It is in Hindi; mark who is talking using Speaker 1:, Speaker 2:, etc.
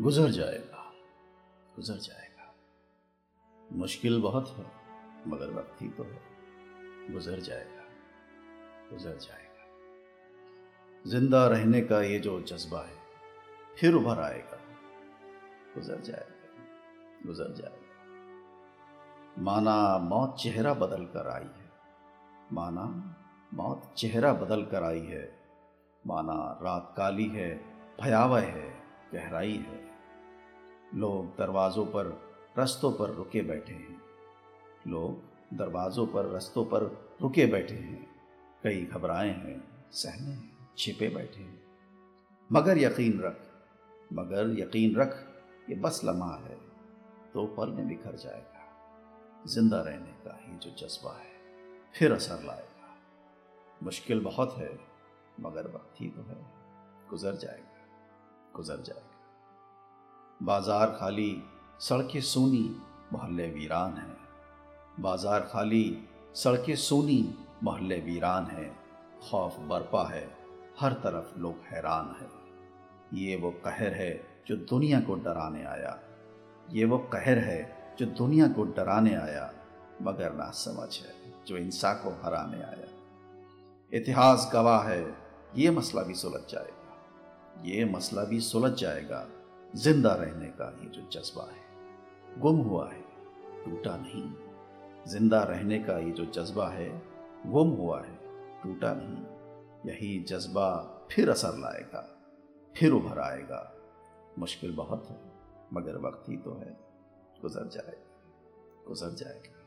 Speaker 1: गुजर जाएगा गुजर जाएगा। मुश्किल बहुत है, मगर वक्त ही तो है। गुजर जाएगा गुजर जाएगा। ज़िंदा रहने का ये जो जज्बा है, फिर उभर आएगा। गुजर जाएगा गुजर जाएगा। माना मौत चेहरा बदल कर आई है। माना मौत चेहरा बदल कर आई है। माना रात काली है, भयावह है, गहराई है। लोग दरवाज़ों पर रस्तों पर रुके बैठे हैं। लोग दरवाज़ों पर रस्तों पर रुके बैठे हैं। कई घबराए हैं, सहमे हैं, छिपे बैठे हैं। मगर यकीन रख, मगर यकीन रख, ये बस लम्हा है तो पल में बिखर जाएगा। ज़िंदा रहने का ही जो जज्बा है, फिर असर लाएगा। मुश्किल बहुत है, मगर वक्त ही तो है। गुजर जाएगा गुजर जाएगा। बाज़ार खाली, सड़कें सोनी, मोहल्ले वीरान हैं। बाज़ार खाली, सड़कें सोनी, मोहल्ले वीरान हैं। खौफ बरपा है, हर तरफ़ लोग हैरान हैं। ये वो कहर है जो दुनिया को डराने आया। ये वो कहर है जो दुनिया को डराने आया, मगर ना समझ है जो इंसा को हराने आया। इतिहास गवाह है, ये मसला भी सुलझ जाएगा। ये मसला भी सुलझ जाएगा। ज़िंदा रहने का ये जो जज्बा है। गुम हुआ है, टूटा नहीं। ज़िंदा रहने का ये जो जज्बा है, गुम हुआ है, टूटा नहीं। यही जज्बा फिर असर लाएगा, फिर उभर आएगा। मुश्किल बहुत है, मगर वक्त ही तो है। गुजर जाएगा गुजर जाएगा।